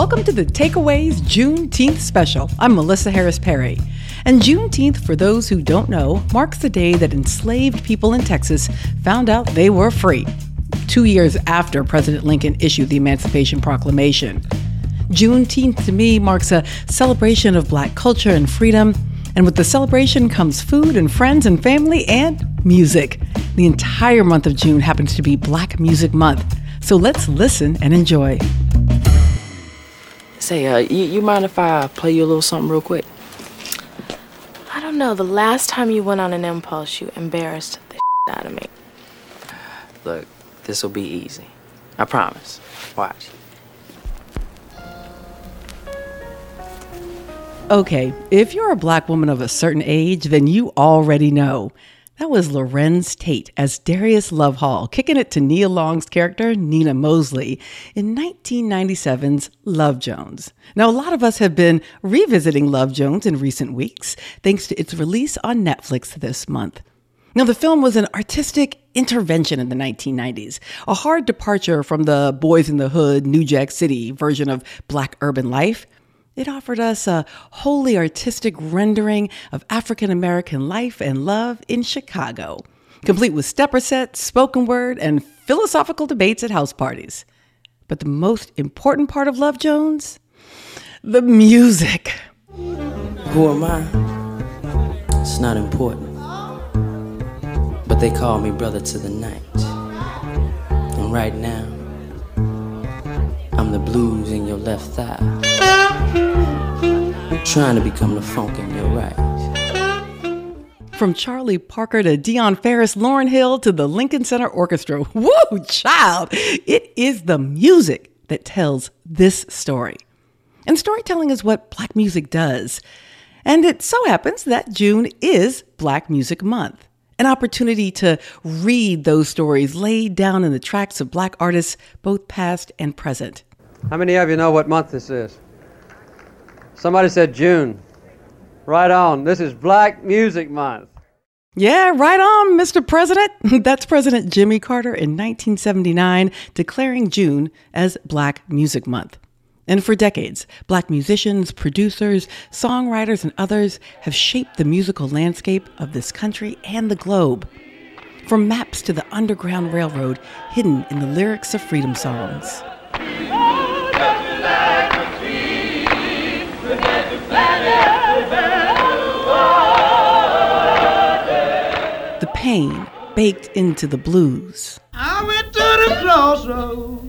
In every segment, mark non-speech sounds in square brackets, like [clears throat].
Welcome to the Takeaways Juneteenth special. I'm Melissa Harris Perry. And Juneteenth, for those who don't know, marks the day that enslaved people in Texas found out they were free, two years after President Lincoln issued the Emancipation Proclamation. Juneteenth to me marks a celebration of black culture and freedom. And with the celebration comes food and friends and family and music. The entire month of June happens to be Black Music Month. So let's listen and enjoy. Say, uh, you, you mind if I play you a little something real quick? I don't know. The last time you went on an impulse, you embarrassed the shit out of me. Look, this'll be easy. I promise. Watch. Okay, if you're a black woman of a certain age, then you already know. That was Larenz Tate as Darius Love Hall, kicking it to Nia Long's character, Nina Mosley, in 1997's Love Jones. Now, a lot of us have been revisiting Love Jones in recent weeks, thanks to its release on Netflix this month. Now, the film was an artistic intervention in the 1990s, a hard departure from the Boyz n the Hood, New Jack City version of black urban life. It offered us a wholly artistic rendering of African American life and love in Chicago, complete with stepper sets, spoken word, and philosophical debates at house parties. But the most important part of Love Jones? The music. Who am I? It's not important. But they call me brother to the night. And right now, I'm the blues in your left thigh trying to become the funk in your right. From Charlie Parker to Dionne Farris, Lauryn Hill to the Lincoln Center Orchestra. [laughs] Woo, child! It is the music that tells this story. And storytelling is what black music does. And it so happens that June is Black Music Month, an opportunity to read those stories laid down in the tracks of black artists, both past and present. How many of you know what month this is? Somebody said June. Right on. This is Black Music Month. Yeah, right on, Mr. President. [laughs] That's President Jimmy Carter in 1979 declaring June as Black Music Month. And for decades, black musicians, producers, songwriters, and others have shaped the musical landscape of this country and the globe. From maps to the Underground Railroad hidden in the lyrics of freedom songs. Pain baked into the blues. I went to the crossroads,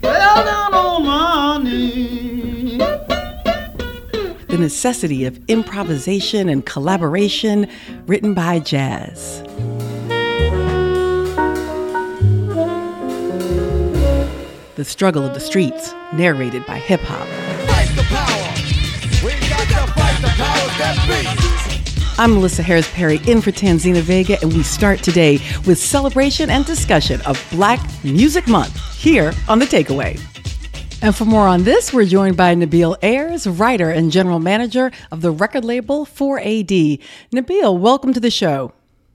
fell down on my knees. The necessity of improvisation and collaboration written by jazz. The struggle of the streets, narrated by hip hop. I'm Melissa Harris Perry in for Tanzina Vega, and we start today with celebration and discussion of Black Music Month here on The Takeaway. And for more on this, we're joined by Nabil Ayers, writer and general manager of the record label 4AD. Nabil, welcome to the show.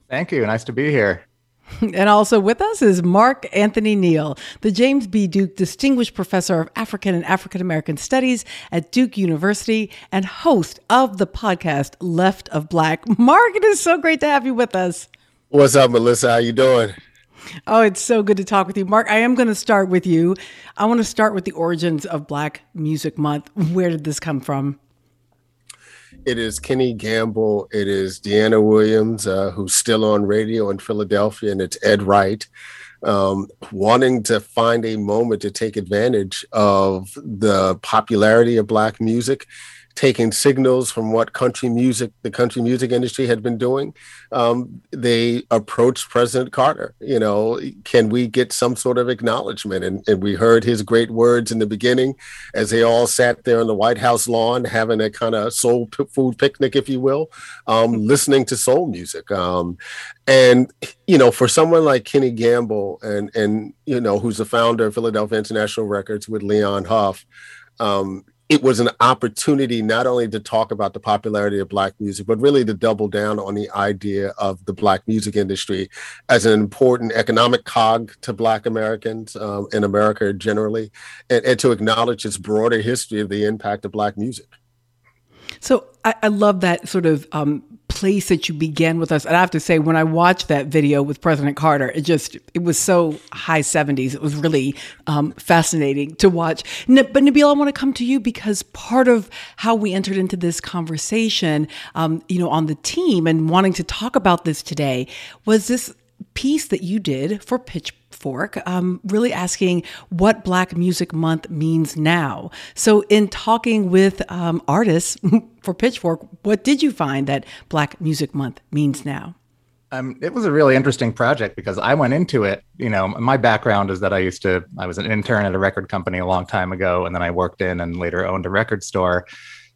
Thank you. Nice to be here. [laughs] And also with us is Mark Anthony Neal, the James B. Duke Distinguished Professor of African and African American Studies at Duke University and host of the podcast Left of Black. Mark, it is so great to have you with us. What's up, Melissa? How you doing? Oh, it's so good to talk with you. Mark, I am going to start with you. I want to start with the origins of Black Music Month. Where did this come from? It is Kenny Gamble. It is Dyana Williams, uh, who's still on radio in Philadelphia, and it's Ed Wright. Um, wanting to find a moment to take advantage of the popularity of Black music taking signals from what country music, the country music industry had been doing, um, they approached President Carter. You know, can we get some sort of acknowledgement? And, and, we heard his great words in the beginning as they all sat there on the White House lawn having a kind of soul p- food picnic, if you will, um, mm-hmm. listening to soul music. Um, and you know, for someone like Kenny Gamble, and and you know, who's the founder of Philadelphia International Records with Leon Huff. Um, it was an opportunity not only to talk about the popularity of black music but really to double down on the idea of the black music industry as an important economic cog to black americans um, in america generally and, and to acknowledge its broader history of the impact of black music. So I, I love that sort of um, place that you began with us. And I have to say, when I watched that video with President Carter, it just it was so high seventies. It was really um, fascinating to watch. But Nabil, I want to come to you because part of how we entered into this conversation, um, you know, on the team and wanting to talk about this today was this piece that you did for Pitchfork, um, really asking what Black Music Month means now. So, in talking with um, artists [laughs] for Pitchfork, what did you find that Black Music Month means now? Um, it was a really interesting project because I went into it. You know, my background is that I used to, I was an intern at a record company a long time ago, and then I worked in and later owned a record store.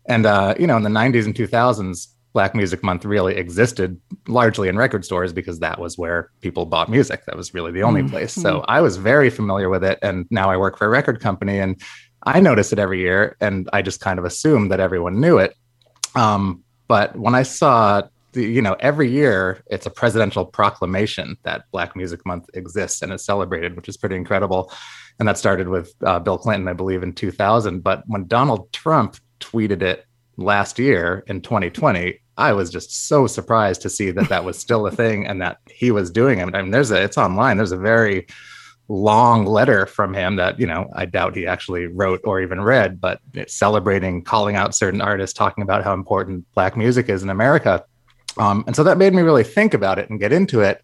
And, uh, you know, in the 90s and 2000s, Black Music Month really existed largely in record stores because that was where people bought music. That was really the only mm-hmm. place. So I was very familiar with it. And now I work for a record company and I notice it every year. And I just kind of assumed that everyone knew it. Um, but when I saw the, you know, every year it's a presidential proclamation that Black Music Month exists and is celebrated, which is pretty incredible. And that started with uh, Bill Clinton, I believe, in 2000. But when Donald Trump tweeted it last year in 2020, I was just so surprised to see that that was still a thing and that he was doing it. I mean, there's a, it's online. There's a very long letter from him that, you know, I doubt he actually wrote or even read, but celebrating, calling out certain artists, talking about how important Black music is in America. Um, and so that made me really think about it and get into it.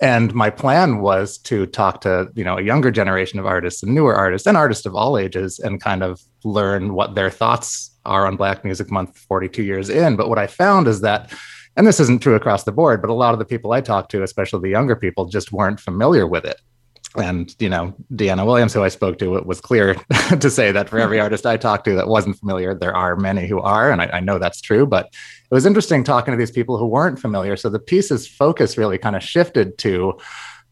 And my plan was to talk to, you know, a younger generation of artists and newer artists and artists of all ages and kind of learn what their thoughts are on Black Music Month 42 years in. But what I found is that, and this isn't true across the board, but a lot of the people I talked to, especially the younger people, just weren't familiar with it. And, you know, Dyana Williams, who I spoke to, it was clear [laughs] to say that for every artist I talked to that wasn't familiar, there are many who are. And I, I know that's true. But it was interesting talking to these people who weren't familiar. So the piece's focus really kind of shifted to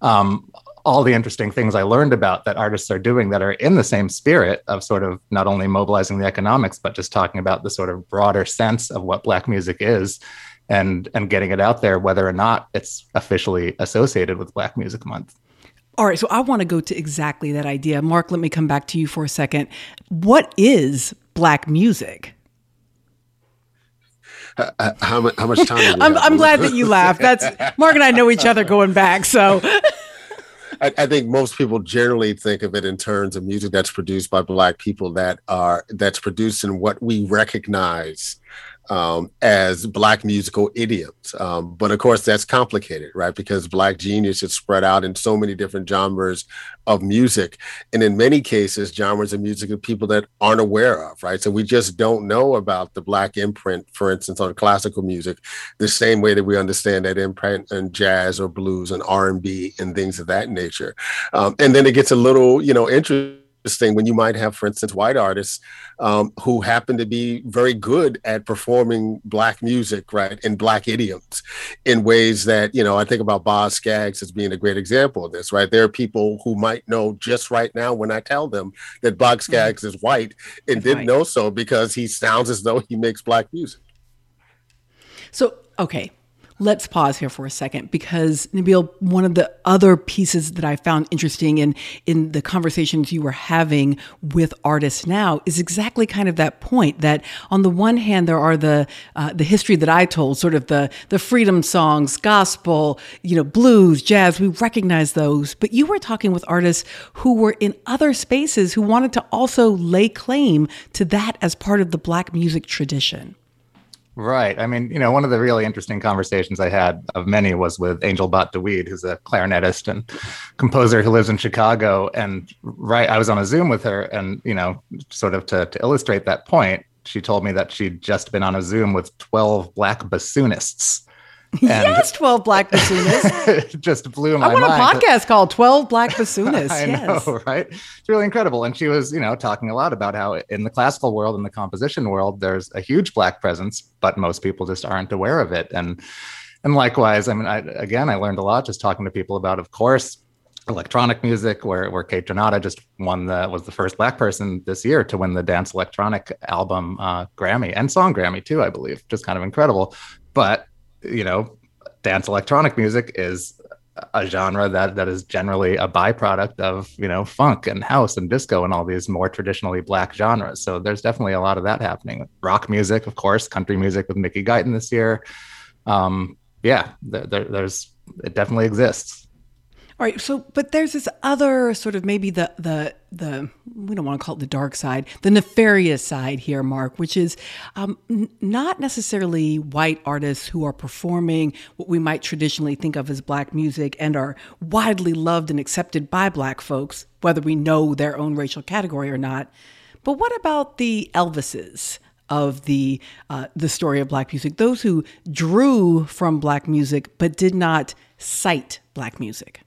um, all the interesting things I learned about that artists are doing that are in the same spirit of sort of not only mobilizing the economics, but just talking about the sort of broader sense of what Black music is and and getting it out there, whether or not it's officially associated with Black Music Month. All right, so I want to go to exactly that idea. Mark, let me come back to you for a second. What is Black music? Uh, uh how, how, much time? [laughs] I'm, I'm glad that you laughed. That's Mark and I know each other going back, so [laughs] I, I, think most people generally think of it in terms of music that's produced by black people that are that's produced in what we recognize um, as black musical idioms. Um, but of course, that's complicated, right? Because black genius is spread out in so many different genres of music. And in many cases, genres of music of people that aren't aware of, right? So we just don't know about the black imprint, for instance, on classical music, the same way that we understand that imprint in jazz or blues and R&B and things of that nature. Um, and then it gets a little, you know, interesting interesting when you might have, for instance, white artists um, who happen to be very good at performing black music, right, in black idioms in ways that, you know, I think about Boz Scaggs as being a great example of this, right? There are people who might know just right now when I tell them that Boz. Scaggs mm-hmm. is white and didn't know so because he sounds as though he makes black music. So, okay, let's pause here for a second because Nabil, one of the other pieces that I found interesting in in the conversations you were having with artists now is exactly kind of that point that on the one hand there are the uh, the history that I told, sort of the the freedom songs, gospel, you know, blues, jazz. We recognize those, but you were talking with artists who were in other spaces who wanted to also lay claim to that as part of the black music tradition. Right. I mean, you know, one of the really interesting conversations I had of many was with Angel Bat Dawid, who's a clarinetist and composer who lives in Chicago. And right, I was on a Zoom with her, and you know, sort of to, to illustrate that point, she told me that she'd just been on a Zoom with twelve black bassoonists yes, 12 Black Bassoonists. [laughs] just blew my mind. I want a podcast called 12 Black Bassoonists. [laughs] I yes. know, right? It's really incredible. And she was, you know, talking a lot about how in the classical world and the composition world, there's a huge Black presence, but most people just aren't aware of it. And and likewise, I mean, I, again, I learned a lot just talking to people about, of course, electronic music, where where Kaytranada just won the was the first black person this year to win the dance electronic album uh, Grammy and song Grammy too, I believe. Just kind of incredible. But you know, dance electronic music is a genre that that is generally a byproduct of you know funk and house and disco and all these more traditionally black genres. So there's definitely a lot of that happening. Rock music, of course, country music with Mickey Guyton this year. Um, yeah, there, there, there's it definitely exists. All right. So, but there's this other sort of maybe the the the we don't want to call it the dark side, the nefarious side here, Mark, which is um, n- not necessarily white artists who are performing what we might traditionally think of as black music and are widely loved and accepted by black folks, whether we know their own racial category or not. But what about the Elvises? Of the uh, the story of black music, those who drew from black music but did not cite black music.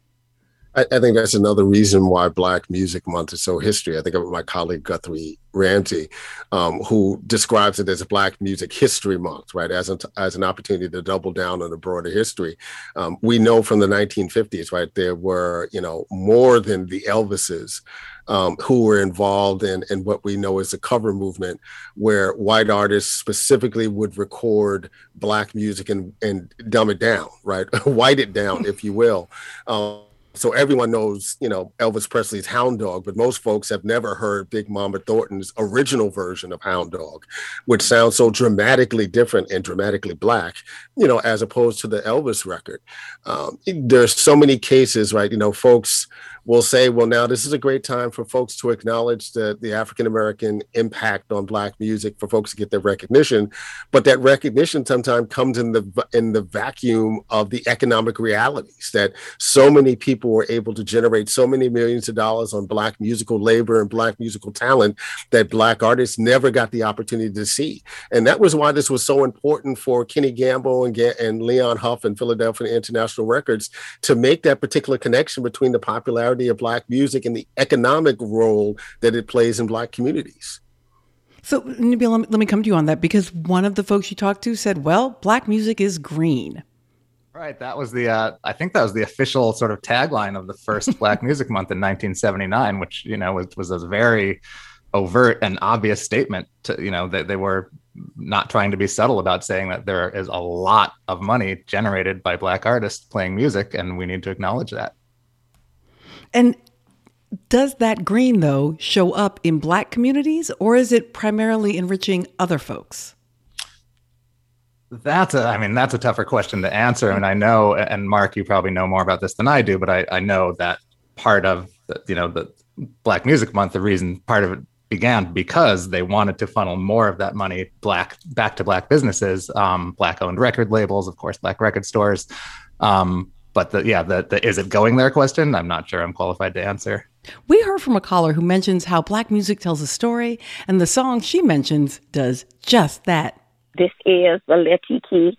I, I, think that's another reason why Black Music Month is so history. I think of my colleague Guthrie Ramsey, um, who describes it as Black Music History Month, right? As, as an opportunity to double down on a broader history. Um, we know from the 1950s, right? There were, you know, more than the Elvises um, who were involved in, in what we know as the cover movement, where white artists specifically would record Black music and, and dumb it down, right? [laughs] White it down, if you will. Um, so everyone knows, you know, Elvis Presley's Hound Dog, but most folks have never heard Big Mama Thornton's original version of Hound Dog, which sounds so dramatically different and dramatically black, you know, as opposed to the Elvis record. Um, there's so many cases, right? You know, folks will say, well, now this is a great time for folks to acknowledge the, the African American impact on Black music, for folks to get their recognition. But that recognition sometimes comes in the in the vacuum of the economic realities that so many people were able to generate so many millions of dollars on Black musical labor and Black musical talent that Black artists never got the opportunity to see. And that was why this was so important for Kenny Gamble and, and Leon Huff and Philadelphia International Records to make that particular connection between the popularity popularity of Black music and the economic role that it plays in Black communities. So, Nabil, let me, let me come to you on that because one of the folks you talked to said, well, Black music is green. Right. That was the, uh, I think that was the official sort of tagline of the first [laughs] Black Music Month in 1979, which, you know, was, was a very overt and obvious statement to, you know, that they were not trying to be subtle about saying that there is a lot of money generated by Black artists playing music, and we need to acknowledge that. And does that green, though, show up in Black communities or is it primarily enriching other folks? That's a, I mean, that's a tougher question to answer. And I know, and Mark, you probably know more about this than I do, but I, I know that part of the, you know, the Black Music Month, the reason part of it began because they wanted to funnel more of that money black back to black businesses, um, black owned record labels, of course, black record stores. Um, but the yeah the, the is it going there question? I'm not sure i'm qualified to answer. We heard from a caller who mentions how black music tells a story and the song she mentions does just that. This is Aleti Key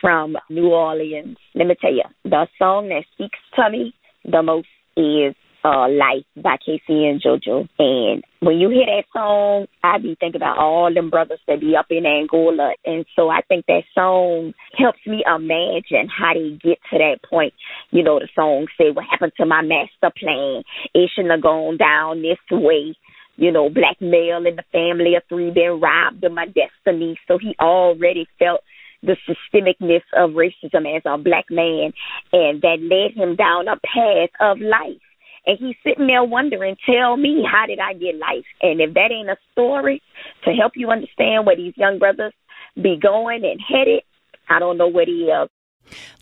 from New Orleans. Let me tell you, the song that speaks to me the most is uh, Life by K-Ci and JoJo. And when you hear that song, I be thinking about all them brothers that be up in Angola. And so I think that song helps me imagine how they get to that point. You know, the song say, what happened to my master plan? It shouldn't have gone down this way. You know, black male in the family of three been robbed of my destiny. So he already felt the systemicness of racism as a black man, and that led him down a path of life. And he's sitting there wondering, tell me, how did I get life? And if that ain't a story to help you understand where these young brothers be going and headed, I don't know what he is.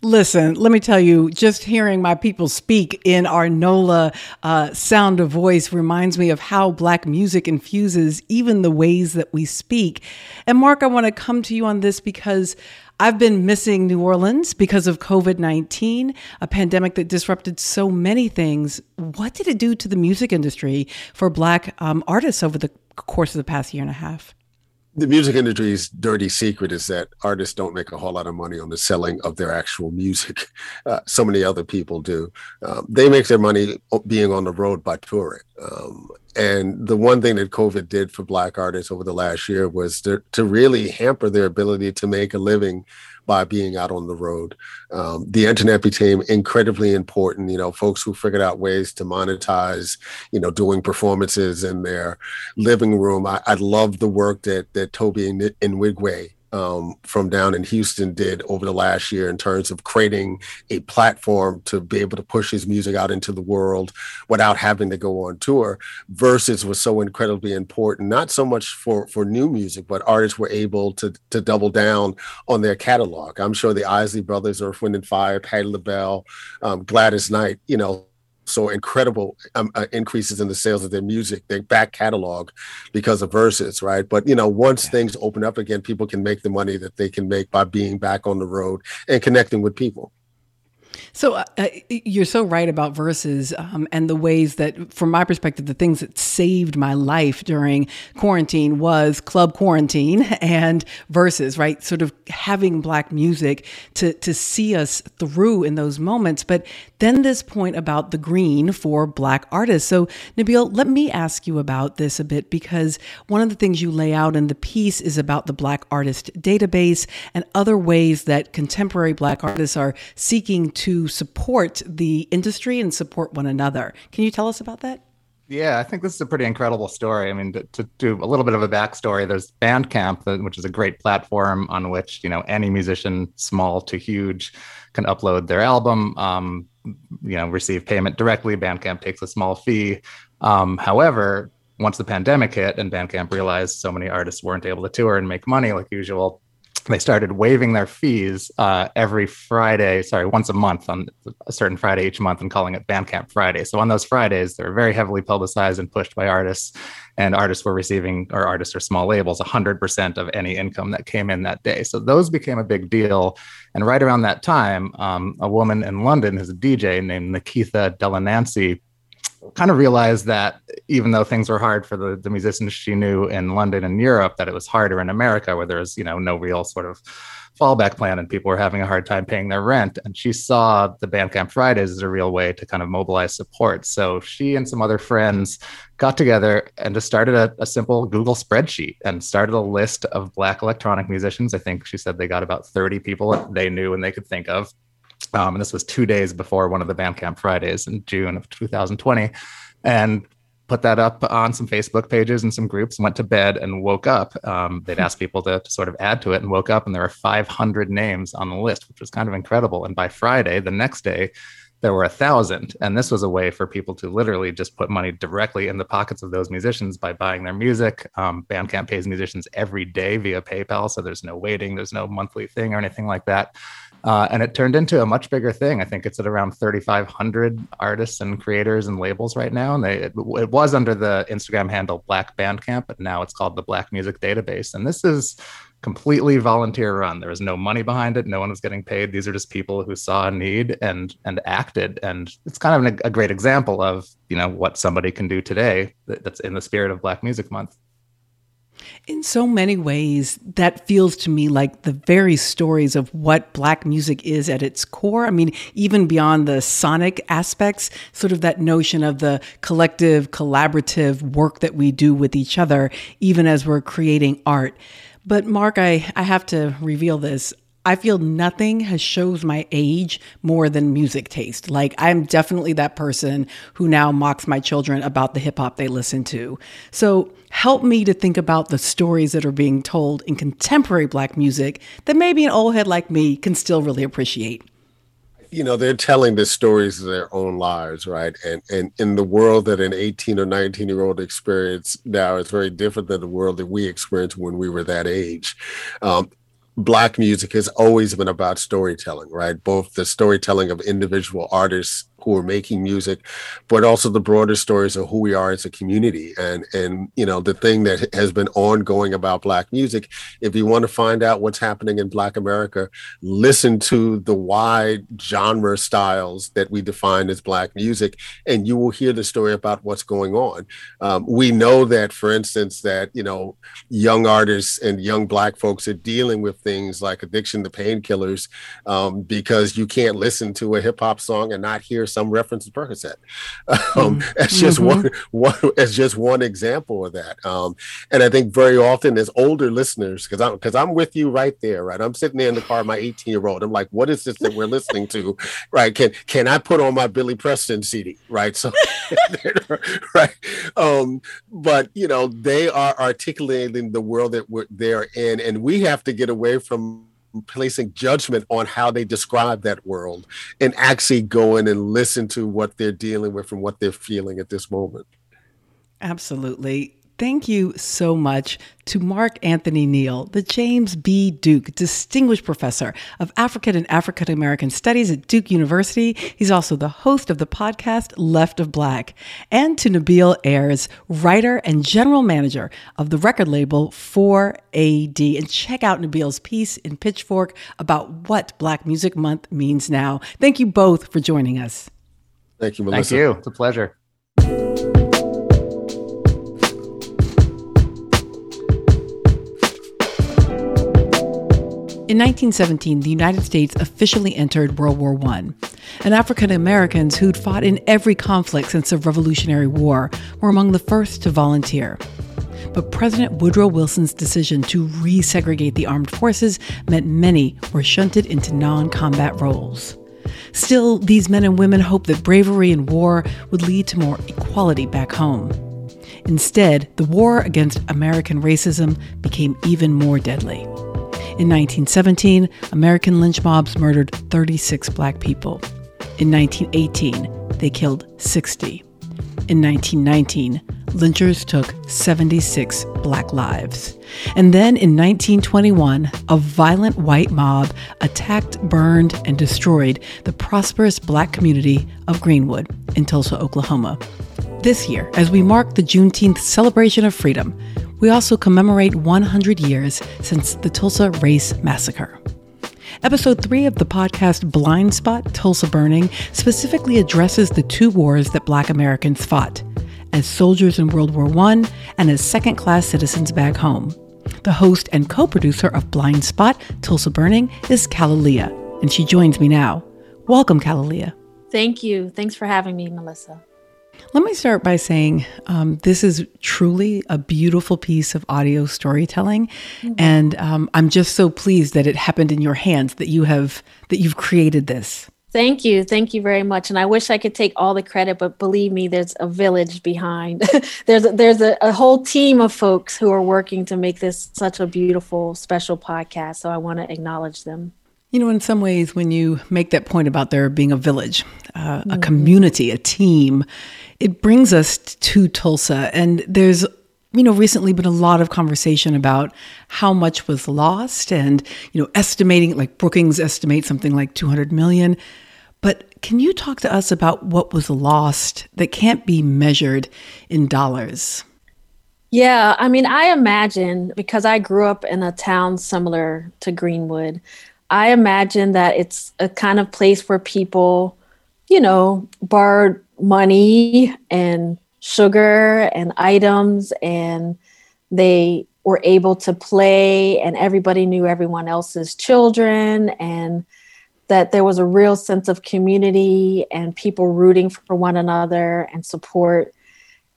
Listen, let me tell you, just hearing my people speak in our NOLA uh, sound of voice reminds me of how Black music infuses even the ways that we speak. And Mark, I want to come to you on this because I've been missing New Orleans because of COVID 19, a pandemic that disrupted so many things. What did it do to the music industry for Black um, artists over the course of the past year and a half? The music industry's dirty secret is that artists don't make a whole lot of money on the selling of their actual music. [laughs] Uh, so many other people do. Um, they make their money being on the road by touring. Um, and the one thing that COVID did for Black artists over the last year was to, to really hamper their ability to make a living by being out on the road. Um, the internet became incredibly important. You know, folks who figured out ways to monetize, you know, doing performances in their living room. I, I love the work that that Tobe Nwigwe um, from down in Houston did over the last year in terms of creating a platform to be able to push his music out into the world without having to go on tour. Verzuz was so incredibly important, not so much for for new music, but artists were able to to double down on their catalog. I'm sure the Isley Brothers, Earth, Wind and Fire, Patti LaBelle, um, Gladys Knight, you know, so incredible um, uh, increases in the sales of their music, their back catalog, because of Verzuz, right? But you know, once yeah. things open up again, people can make the money that they can make by being back on the road and connecting with people. So uh, uh, you're so right about Verzuz um, and the ways that, from my perspective, the things that saved my life during quarantine was club quarantine [laughs] and Verzuz, right? Sort of having black music to to see us through in those moments. But then this point about the green for black artists. So Nabil, let me ask you about this a bit because one of the things you lay out in the piece is about the Black Artist Database and other ways that contemporary black artists are seeking to support the industry and support one another. Can you tell us about that? Yeah, I think this is a pretty incredible story. I mean, to, to do a little bit of a backstory, there's Bandcamp, which is a great platform on which you know any musician, small to huge, can upload their album. Um, you know, receive payment directly. Bandcamp takes a small fee. Um, however, once the pandemic hit and Bandcamp realized so many artists weren't able to tour and make money like usual, they started waiving their fees uh, every Friday, sorry, once a month on a certain Friday each month and calling it Bandcamp Friday. So on those Fridays, they were very heavily publicized and pushed by artists, and artists were receiving, or artists or small labels, 100% of any income that came in that day. So those became a big deal. And right around that time, um, a woman in London who's a DJ named Nikitha Delanancy kind of realized that even though things were hard for the, the musicians she knew in London and Europe, that it was harder in America where there was, you know, no real sort of fallback plan and people were having a hard time paying their rent. And she saw the Bandcamp Fridays as a real way to kind of mobilize support. So she and some other friends got together and just started a, a simple Google spreadsheet and started a list of Black electronic musicians. I think she said they got about 30 people that they knew and they could think of um, and this was two days before one of the Bandcamp Fridays in June of 2020. And put that up on some Facebook pages and some groups, went to bed and woke up. Um, they'd ask people to, to, sort of add to it and woke up, and there were 500 names on the list, which was kind of incredible. And by Friday, the next day, there were a thousand. And this was a way for people to literally just put money directly in the pockets of those musicians by buying their music. Um, Bandcamp pays musicians every day via PayPal. So there's no waiting, there's no monthly thing or anything like that. Uh, and it turned into a much bigger thing. I think it's at around 3,500 artists and creators and labels right now. And they, it, it, was under the Instagram handle Black Bandcamp, but now it's called the Black Music Database. And this is completely volunteer run. There was no money behind it. No one was getting paid. These are just people who saw a need and and acted. And it's kind of a, a great example of you know what somebody can do today that's in the spirit of Black Music Month. In so many ways, that feels to me like the very stories of what Black music is at its core. I mean, even beyond the sonic aspects, sort of that notion of the collective, collaborative work that we do with each other, even as we're creating art. But, Mark, I, I have to reveal this. I feel nothing has shows my age more than music taste. Like I'm definitely that person who now mocks my children about the hip hop they listen to. So help me to think about the stories that are being told in contemporary black music that maybe an old head like me can still really appreciate. You know, they're telling the stories of their own lives, right? And and in the world that an 18 or 19 year old experience now is very different than the world that we experienced when we were that age. Um, black music has always been about storytelling, right? Both the storytelling of individual artists who are making music, but also the broader stories of who we are as a community. And and you know the thing that has been ongoing about Black music. If you want to find out what's happening in Black America, listen to the wide genre styles that we define as Black music, and you will hear the story about what's going on. Um, we know that, for instance, that you know young artists and young Black folks are dealing with things like addiction to painkillers um, because you can't listen to a hip hop song and not hear some reference to Percocet. [laughs] Um, mm-hmm. As just mm-hmm. one, one, as just one example of that. Um, and I think very often as older listeners, because I'm because I'm with you right there, right? I'm sitting there in the car, my 18 year old. I'm like, what is this that we're listening to, [laughs] right? Can can I put on my Billy Preston CD, right? So, [laughs] right. Um, but you know, they are articulating the world that we're they're in, and we have to get away from placing judgment on how they describe that world and actually go in and listen to what they're dealing with and what they're feeling at this moment. Absolutely. Thank you so much to Mark Anthony Neal, the James B. Duke Distinguished Professor of African and African American Studies at Duke University. He's also the host of the podcast Left of Black. And to Nabil Ayers, writer and general manager of the record label 4AD. And check out Nabil's piece in Pitchfork about what Black Music Month means now. Thank you both for joining us. Thank you, Melissa. Thank you. It's a pleasure. In 1917, the United States officially entered World War I, and African Americans who'd fought in every conflict since the Revolutionary War were among the first to volunteer. But President Woodrow Wilson's decision to resegregate the armed forces meant many were shunted into non combat roles. Still, these men and women hoped that bravery in war would lead to more equality back home. Instead, the war against American racism became even more deadly. In 1917, American lynch mobs murdered 36 black people. In 1918, they killed 60. In 1919, lynchers took 76 black lives. And then in 1921, a violent white mob attacked, burned, and destroyed the prosperous black community of Greenwood in Tulsa, Oklahoma. This year, as we mark the Juneteenth celebration of freedom, we also commemorate 100 years since the Tulsa Race Massacre. Episode 3 of the podcast Blindspot Tulsa Burning specifically addresses the two wars that Black Americans fought as soldiers in World War I and as second class citizens back home. The host and co producer of Blindspot Tulsa Burning is KalaLea, and she joins me now. Welcome, KalaLea. Thank you. Thanks for having me, Melissa. Let me start by saying um, this is truly a beautiful piece of audio storytelling, mm-hmm. and um, I'm just so pleased that it happened in your hands that you have that you've created this. Thank you, thank you very much. And I wish I could take all the credit, but believe me, there's a village behind. [laughs] there's a, there's a, a whole team of folks who are working to make this such a beautiful, special podcast. So I want to acknowledge them. You know, in some ways, when you make that point about there being a village, uh, mm-hmm. a community, a team, it brings us to Tulsa. And there's, you know, recently been a lot of conversation about how much was lost and, you know, estimating, like Brookings estimates something like 200 million. But can you talk to us about what was lost that can't be measured in dollars? Yeah, I mean, I imagine because I grew up in a town similar to Greenwood, I imagine that it's a kind of place where people, you know, borrowed money and sugar and items and they were able to play and everybody knew everyone else's children and that there was a real sense of community and people rooting for one another and support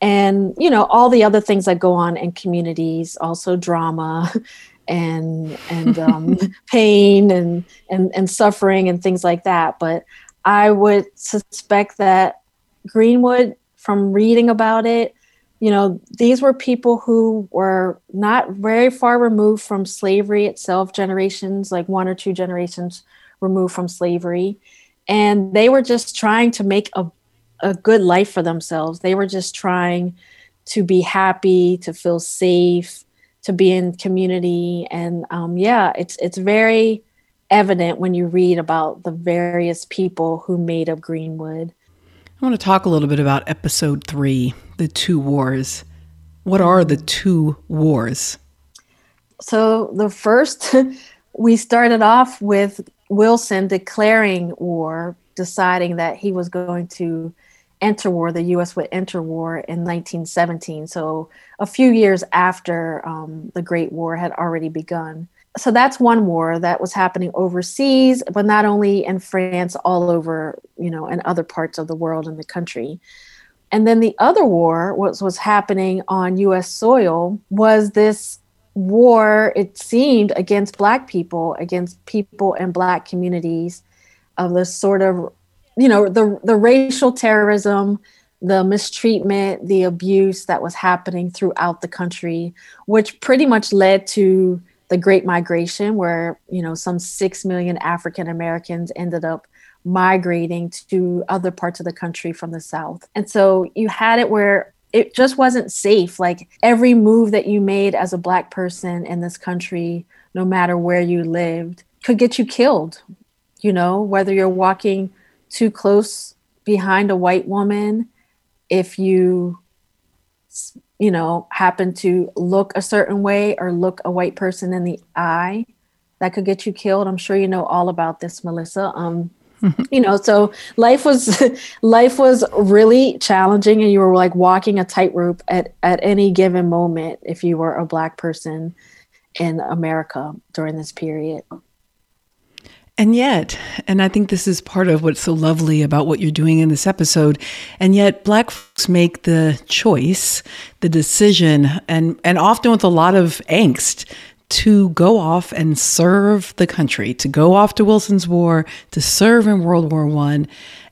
and you know all the other things that go on in communities also drama [laughs] and and um, [laughs] pain and and and suffering and things like that. But I would suspect that Greenwood, from reading about it, you know, these were people who were not very far removed from slavery itself, generations like one or two generations removed from slavery. And they were just trying to make a, a good life for themselves. They were just trying to be happy, to feel safe, to be in community and um, yeah it's it's very evident when you read about the various people who made up greenwood i want to talk a little bit about episode three the two wars what are the two wars so the first [laughs] we started off with wilson declaring war deciding that he was going to enter war, the U.S. would enter war in 1917. So a few years after um, the Great War had already begun. So that's one war that was happening overseas, but not only in France, all over, you know, in other parts of the world and the country. And then the other war, what was happening on US soil, was this war, it seemed, against Black people, against people in Black communities of this sort of, you know, the, the racial terrorism, the mistreatment, the abuse that was happening throughout the country, which pretty much led to the Great Migration, where you know some six million African Americans ended up migrating to other parts of the country from the South. And so you had it where it just wasn't safe. Like every move that you made as a Black person in this country, no matter where you lived, could get you killed. You know, whether you're walking too close behind a white woman, if you you know, happen to look a certain way or look a white person in the eye, that could get you killed. I'm sure you know all about this, Melissa. Um, [laughs] you know, so life was [laughs] life was really challenging, and you were like walking a tightrope at at any given moment if you were a black person in America during this period. And yet, and I think this is part of what's so lovely about what you're doing in this episode, and yet black folks make the choice, the decision, and, and often with a lot of angst to go off and serve the country, to go off to Wilson's War, to serve in World War One,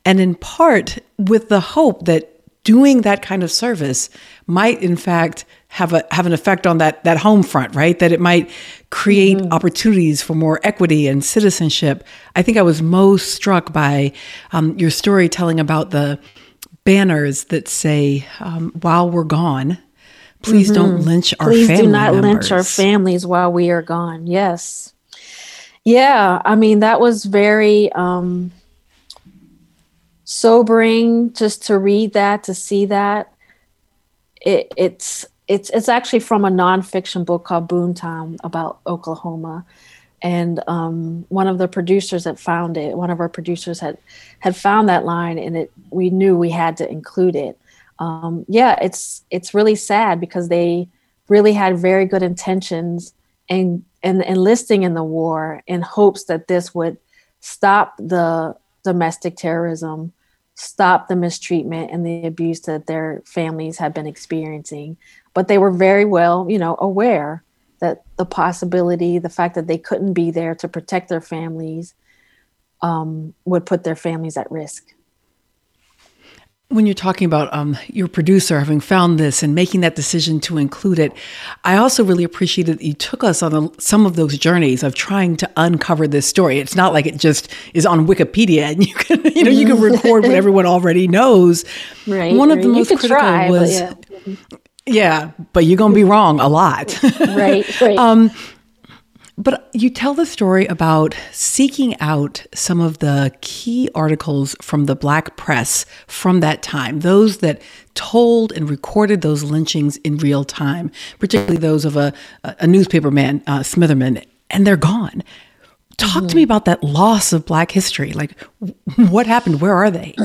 and in part with the hope that doing that kind of service might in fact have a have an effect on that that home front, right? That it might create mm-hmm. opportunities for more equity and citizenship. I think I was most struck by um, your storytelling about the banners that say, um, "While we're gone, please mm-hmm. don't lynch our please do not members. lynch our families while we are gone." Yes, yeah. I mean, that was very. Um, sobering just to read that to see that. It, it's it's it's actually from a nonfiction book called Boomtown about Oklahoma, and um, one of the producers that found it, one of our producers had had found that line, and it we knew we had to include it. Um, yeah, it's it's really sad because they really had very good intentions and and enlisting in the war in hopes that this would stop the domestic terrorism stop the mistreatment and the abuse that their families have been experiencing but they were very well, you know, aware that the possibility, the fact that they couldn't be there to protect their families, um, would put their families at risk. When you're talking about um, your producer having found this and making that decision to include it, I also really appreciated that you took us on a, some of those journeys of trying to uncover this story. It's not like it just is on Wikipedia and [laughs] you can, you know, you can record what [laughs] everyone already knows. Right. One of the most critical try, was. Yeah. Yeah, but you're going to be wrong a lot. right, right. [laughs] Um, but you tell the story about seeking out some of the key articles from the Black press from that time, those that told and recorded those lynchings in real time, particularly those of a, a newspaper man, uh, Smitherman, and they're gone. Talk mm-hmm. to me about that loss of Black history. Like, what happened? Where are they? [clears throat]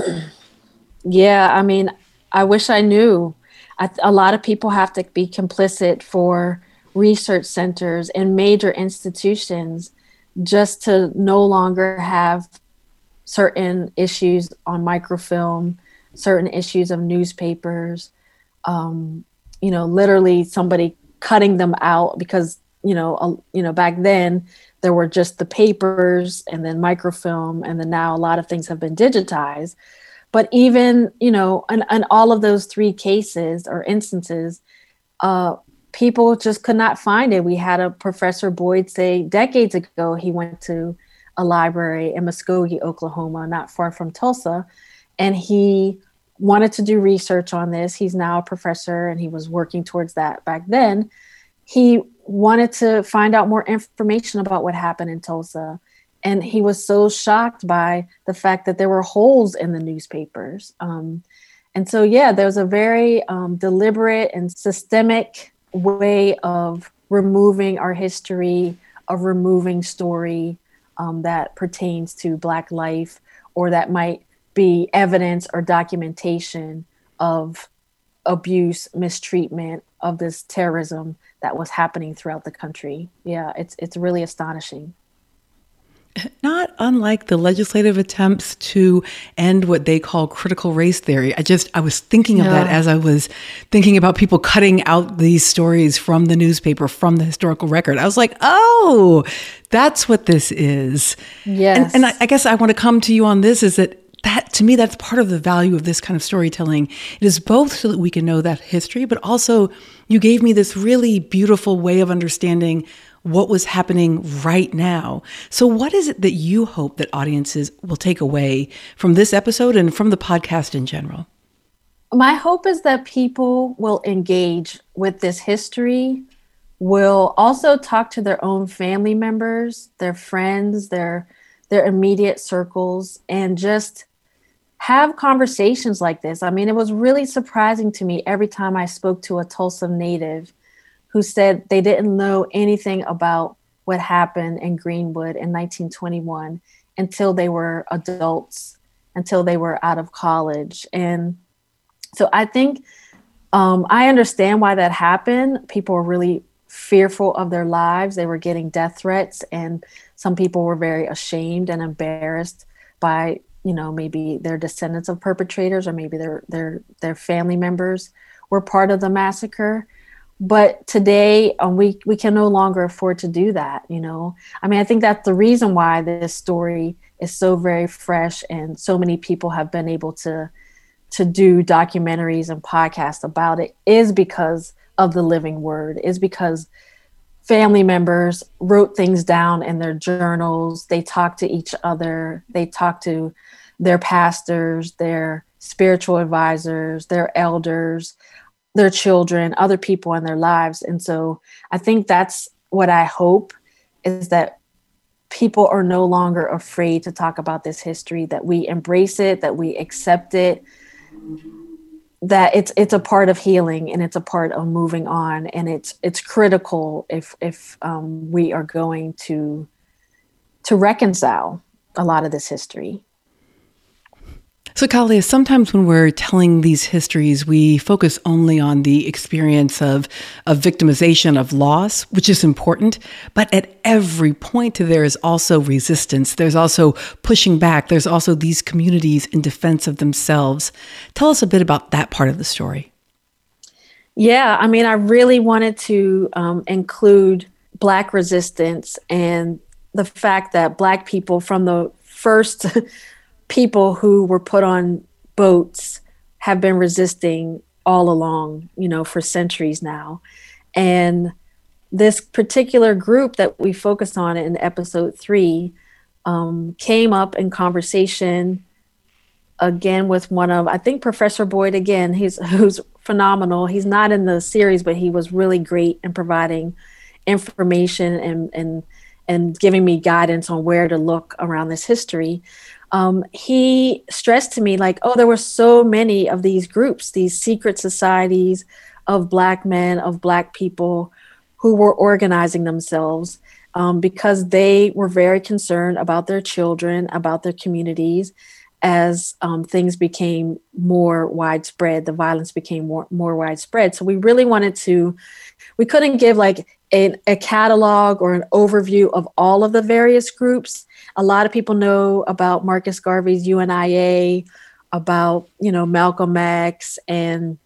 Yeah, I mean, I wish I knew. I, a lot of people have to be complicit for research centers and major institutions just to no longer have certain issues on microfilm, certain issues of newspapers, um, you know, literally somebody cutting them out because you know, you know, back then there were just the papers and then microfilm, and then now a lot of things have been digitized. But even, you know, and, and all of those three cases or instances, uh, people just could not find it. We had a professor Boyd say decades ago he went to a library in Muskogee, Oklahoma, not far from Tulsa, and he wanted to do research on this. He's now a professor and he was working towards that back then. He wanted to find out more information about what happened in Tulsa and he was so shocked by the fact that there were holes in the newspapers. Um, and so, yeah, there was a very um, deliberate and systemic way of removing our history, of removing story um, that pertains to Black life or that might be evidence or documentation of abuse, mistreatment of this terrorism that was happening throughout the country. Yeah, it's it's really astonishing. Not unlike the legislative attempts to end what they call critical race theory. I just I was thinking of yeah. that as I was thinking about people cutting out these stories from the newspaper, from the historical record. I was like, oh, that's what this is. Yes. And, and I, I guess I want to come to you on this is that that to me that's part of the value of this kind of storytelling it is both so that we can know that history but also you gave me this really beautiful way of understanding what was happening right now so what is it that you hope that audiences will take away from this episode and from the podcast in general my hope is that people will engage with this history will also talk to their own family members their friends their their immediate circles and just have conversations like this. I mean, it was really surprising to me every time I spoke to a Tulsa native who said they didn't know anything about what happened in Greenwood in 1921 until they were adults, until they were out of college. And so I think um, I understand why that happened. People were really fearful of their lives, they were getting death threats, and some people were very ashamed and embarrassed by you know maybe their descendants of perpetrators or maybe their their their family members were part of the massacre but today um, we we can no longer afford to do that you know? I mean i think that's the reason why this story is so very fresh and so many people have been able to to do documentaries and podcasts about it is because of the living word is because family members wrote things down in their journals. They talked to each other. They talked to their pastors, their spiritual advisors, their elders, their children, other people in their lives. And so I think that's what I hope is that people are no longer afraid to talk about this history, that we embrace it, that we accept it, that it's it's a part of healing and it's a part of moving on and it's it's critical if if um, we are going to to reconcile a lot of this history so, KalaLea, sometimes when we're telling these histories, we focus only on the experience of, of victimization, of loss, which is important. But at every point, there is also resistance. There's also pushing back. There's also these communities in defense of themselves. Tell us a bit about that part of the story. Yeah, I mean, I really wanted to um, include Black resistance and the fact that Black people from the first [laughs] people who were put on boats have been resisting all along, you know, for centuries now. And this particular group that we focused on in episode three um, came up in conversation again with one of I think Professor Boyd again. He's [laughs] who's phenomenal. He's not in the series, but he was really great in providing information and and and giving me guidance on where to look around this history um, he stressed to me like, oh, there were so many of these groups, these secret societies of black men, of black people who were organizing themselves um, because they were very concerned about their children, about their communities. As um, things became more widespread, the violence became more, more widespread. So we really wanted to, we couldn't give like a, a catalog or an overview of all of the various groups a lot of people know about Marcus Garvey's UNIA, about you know Malcolm X and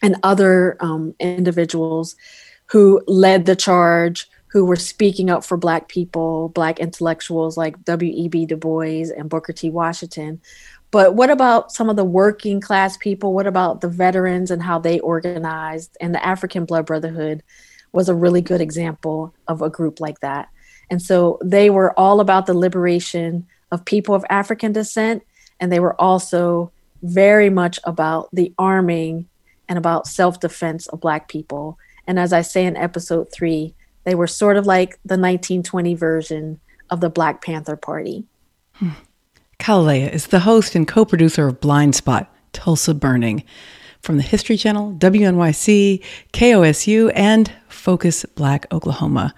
and other um, individuals who led the charge, who were speaking up for Black people, Black intellectuals like W.E.B. Du Bois and Booker T. Washington. But what about some of the working class people? What about the veterans and how they organized? And the African Blood Brotherhood was a really good example of a group like that. And so they were all about the liberation of people of African descent. And they were also very much about the arming and about self defense of Black people. And as I say in episode three, they were sort of like the 1920 version of the Black Panther Party. Hmm. KalaLea is the host and co producer of Blindspot Tulsa Burning from the History Channel, WNYC, KOSU, and Focus Black Oklahoma.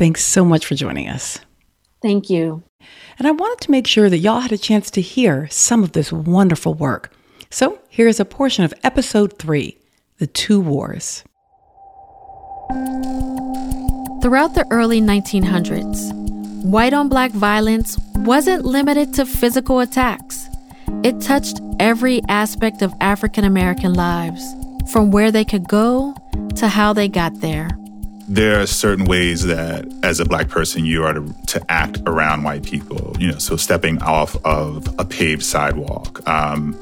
Thanks so much for joining us. Thank you. And I wanted to make sure that y'all had a chance to hear some of this wonderful work. So here's a portion of episode three the two wars. Throughout the early 1900s, white on black violence wasn't limited to physical attacks. It touched every aspect of African American lives, from where they could go to how they got there. There are certain ways that, as a black person, you are to, to act around white people. You know, so stepping off of a paved sidewalk, um,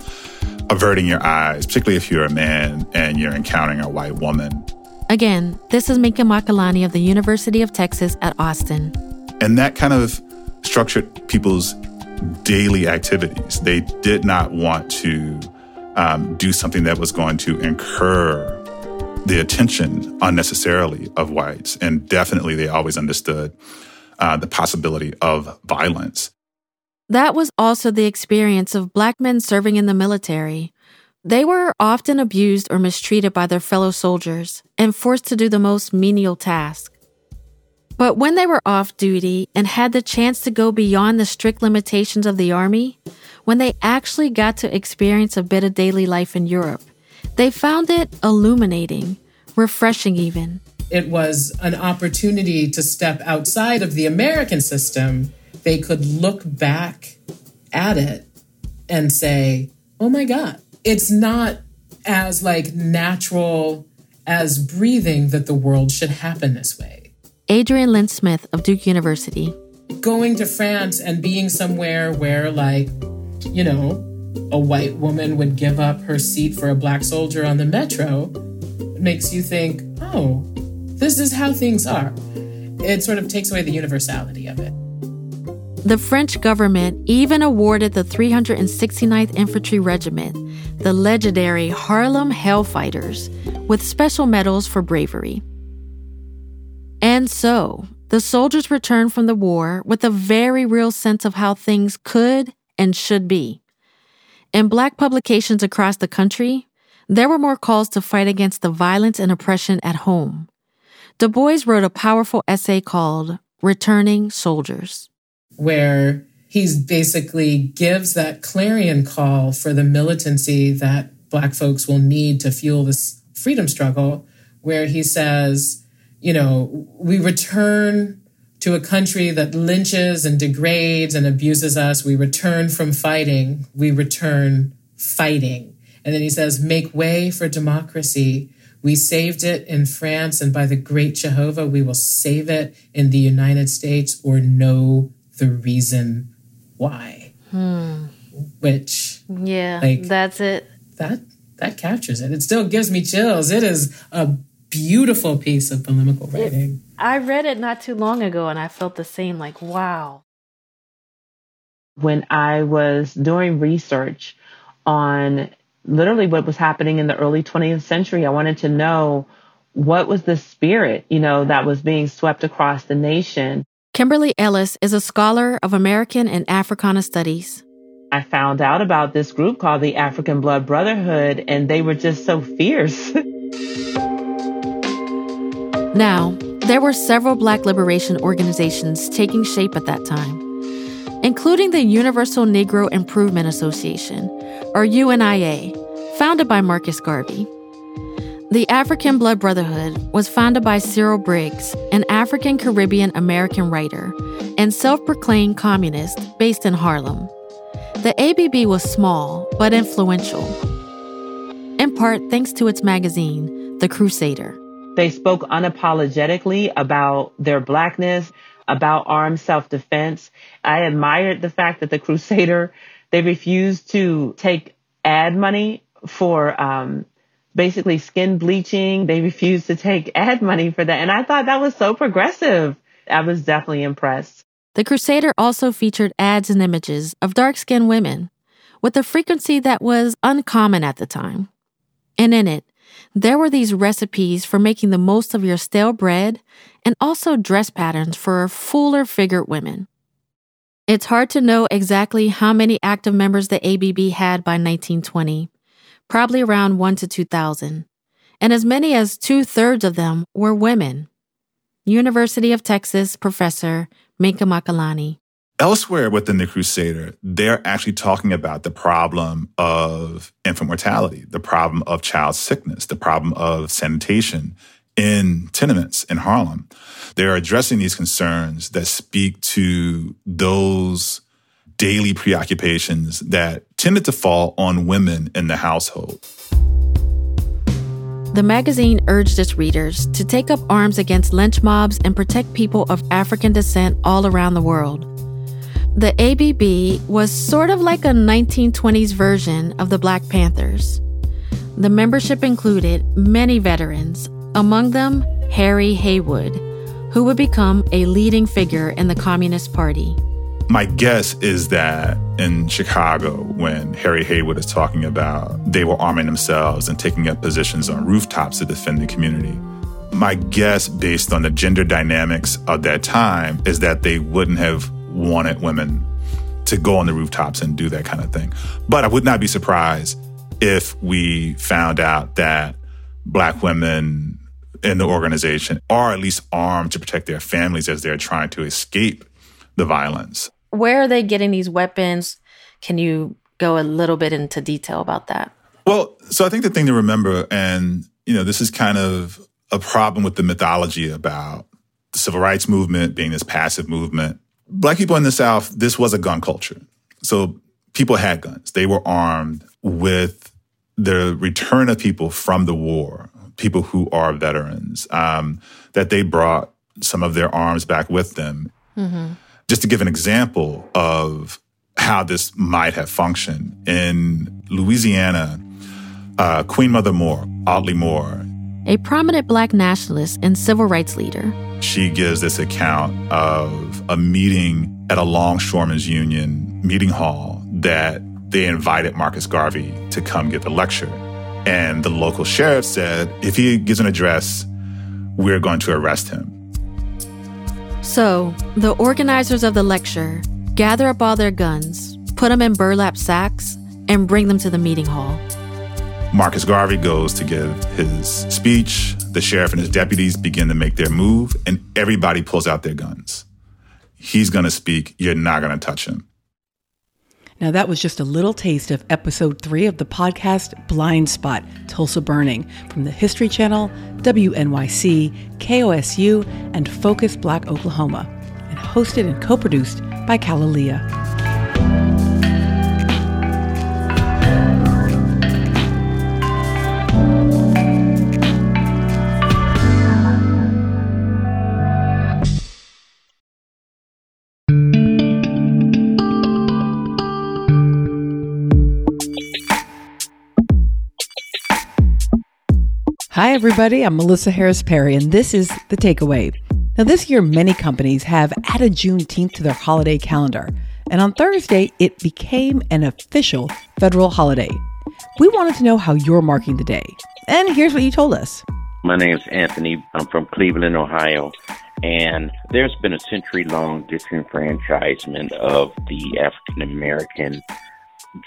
averting your eyes, particularly if you're a man and you're encountering a white woman. Again, this is Minkah Makalani of the University of Texas at Austin. And that kind of structured people's daily activities. They did not want to um, do something that was going to incur the attention unnecessarily of whites. And definitely, they always understood uh, the possibility of violence. That was also the experience of black men serving in the military. They were often abused or mistreated by their fellow soldiers and forced to do the most menial tasks. But when they were off duty and had the chance to go beyond the strict limitations of the Army, when they actually got to experience a bit of daily life in Europe, they found it illuminating, refreshing even. It was an opportunity to step outside of the American system. They could look back at it and say, oh my God, it's not as like natural as breathing that the world should happen this way. Adriane Lentz-Smith of Duke University. Going to France and being somewhere where, like, you know, a white woman would give up her seat for a black soldier on the metro makes you think, oh, this is how things are. It sort of takes away the universality of it. The French government even awarded the 369th Infantry Regiment, the legendary Harlem Hellfighters, with special medals for bravery. And so, the soldiers returned from the war with a very real sense of how things could and should be. In black publications across the country, there were more calls to fight against the violence and oppression at home. Du Bois wrote a powerful essay called Returning Soldiers, where he basically gives that clarion call for the militancy that black folks will need to fuel this freedom struggle, where he says, you know, we return to a country that lynches and degrades and abuses us. We return from fighting. We return fighting. And then he says, make way for democracy. We saved it in France, and by the great Jehovah, we will save it in the United States or know the reason why. Hmm. Which, yeah, like, that's it. That that captures it. It still gives me chills. It is a beautiful piece of polemical writing. It, I read it not too long ago and I felt the same like, wow. When I was doing research on literally what was happening in the early 20th century, I wanted to know what was the spirit, you know, that was being swept across the nation. Kimberly Ellis is a scholar of American and Africana studies. I found out about this group called the African Blood Brotherhood, and they were just so fierce. [laughs] Now, there were several black liberation organizations taking shape at that time, including the Universal Negro Improvement Association, or UNIA, founded by Marcus Garvey. The African Blood Brotherhood was founded by Cyril Briggs, an African Caribbean American writer and self proclaimed communist based in Harlem. The ABB was small but influential, in part thanks to its magazine, The Crusader. They spoke unapologetically about their blackness, about armed self-defense. I admired the fact that the Crusader, they refused to take ad money for um, basically skin bleaching. They refused to take ad money for that. And I thought that was so progressive. I was definitely impressed. The Crusader also featured ads and images of dark skinned women with a frequency that was uncommon at the time. And in it, there were these recipes for making the most of your stale bread and also dress patterns for fuller figured women. It's hard to know exactly how many active members the ABB had by 1920, probably around 1 to 2,000, and as many as two thirds of them were women. University of Texas professor Minkah Makalani. Elsewhere within the Crusader, they're actually talking about the problem of infant mortality, the problem of child sickness, the problem of sanitation in tenements in Harlem. They're addressing these concerns that speak to those daily preoccupations that tended to fall on women in the household. The magazine urged its readers to take up arms against lynch mobs and protect people of African descent all around the world. The ABB was sort of like a 1920s version of the Black Panthers. The membership included many veterans, among them Harry Haywood, who would become a leading figure in the Communist Party. My guess is that in Chicago, when Harry Haywood is talking about they were arming themselves and taking up positions on rooftops to defend the community, my guess, based on the gender dynamics of that time, is that they wouldn't have wanted women to go on the rooftops and do that kind of thing. But I would not be surprised if we found out that Black women in the organization are at least armed to protect their families as they're trying to escape the violence where are they getting these weapons? Can you go a little bit into detail about that? Well, so I think the thing to remember, and you know, this is kind of a problem with the mythology about the civil rights movement being this passive movement. Black people in the South, this was a gun culture. So people had guns. They were armed with the return of people from the war, people who are veterans, um, that they brought some of their arms back with them. Mm-hmm. Just to give an example of how this might have functioned in Louisiana, uh, Queen Mother Moore, Audley Moore, a prominent black nationalist and civil rights leader. She gives this account of a meeting at a longshoremen's union meeting hall that they invited Marcus Garvey to come give the lecture. And the local sheriff said, if he gives an address, we're going to arrest him. So, the organizers of the lecture gather up all their guns, put them in burlap sacks, and bring them to the meeting hall. Marcus Garvey goes to give his speech. The sheriff and his deputies begin to make their move, and everybody pulls out their guns. He's going to speak. You're not going to touch him. Now, that was just a little taste of episode three of the podcast Blindspot Tulsa Burning from the History Channel, WNYC, KOSU, and Focus Black Oklahoma, and hosted and co produced by KalaLea. Hi, everybody. I'm Melissa Harris Perry, and this is The Takeaway. Now, this year, many companies have added Juneteenth to their holiday calendar, and on Thursday, it became an official federal holiday. We wanted to know how you're marking the day, and here's what you told us. My name is Anthony. I'm from Cleveland, Ohio, and there's been a century long disenfranchisement of the African American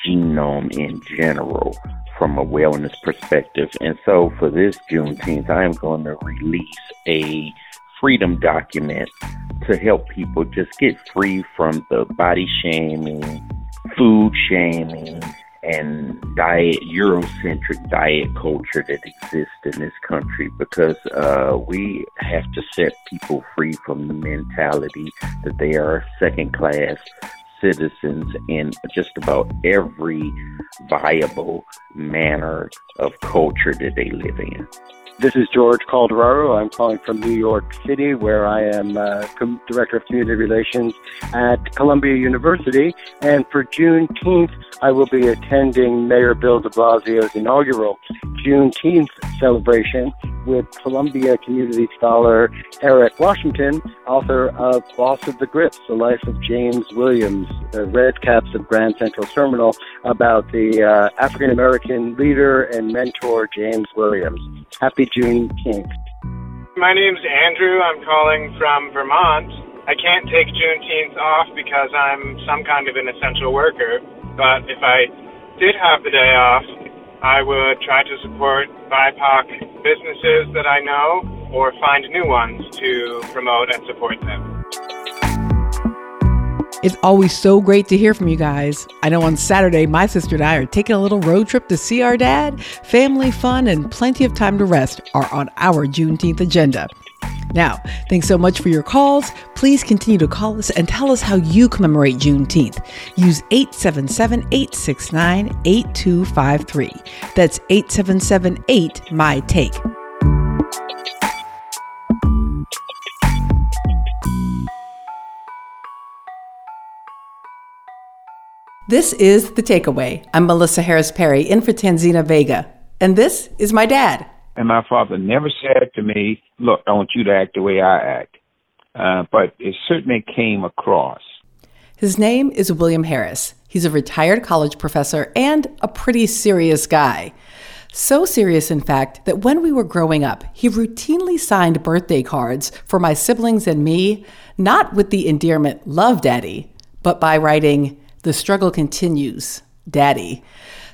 genome in general from a wellness perspective. And so for this Juneteenth, I am going to release a freedom document to help people just get free from the body shaming, food shaming, and diet Eurocentric diet culture that exists in this country because uh, we have to set people free from the mentality that they are second class citizens in just about every viable manner of culture that they live in. This is George Calderaro. I'm calling from New York City, where I am uh, com- Director of Community Relations at Columbia University. And for Juneteenth, I will be attending Mayor Bill de Blasio's inaugural Juneteenth celebration with Columbia community scholar Eric Washington, author of Boss of the Grips, The Life of James Williams, the Red Caps of Grand Central Terminal, about the uh, African American leader and mentor James Williams. Happy June Juneteenth. My name's Andrew. I'm calling from Vermont. I can't take Juneteenth off because I'm some kind of an essential worker, but if I did have the day off, I would try to support BIPOC businesses that I know or find new ones to promote and support them. It's always so great to hear from you guys. I know on Saturday, my sister and I are taking a little road trip to see our dad. Family fun and plenty of time to rest are on our Juneteenth agenda. Now, thanks so much for your calls. Please continue to call us and tell us how you commemorate Juneteenth. Use 877 869 8253. That's 877 8 My Take. This is The Takeaway. I'm Melissa Harris Perry, in for Tanzina Vega. And this is my dad. And my father never said to me, Look, I want you to act the way I act. Uh, but it certainly came across. His name is William Harris. He's a retired college professor and a pretty serious guy. So serious, in fact, that when we were growing up, he routinely signed birthday cards for my siblings and me, not with the endearment, Love Daddy, but by writing, the struggle continues, Daddy.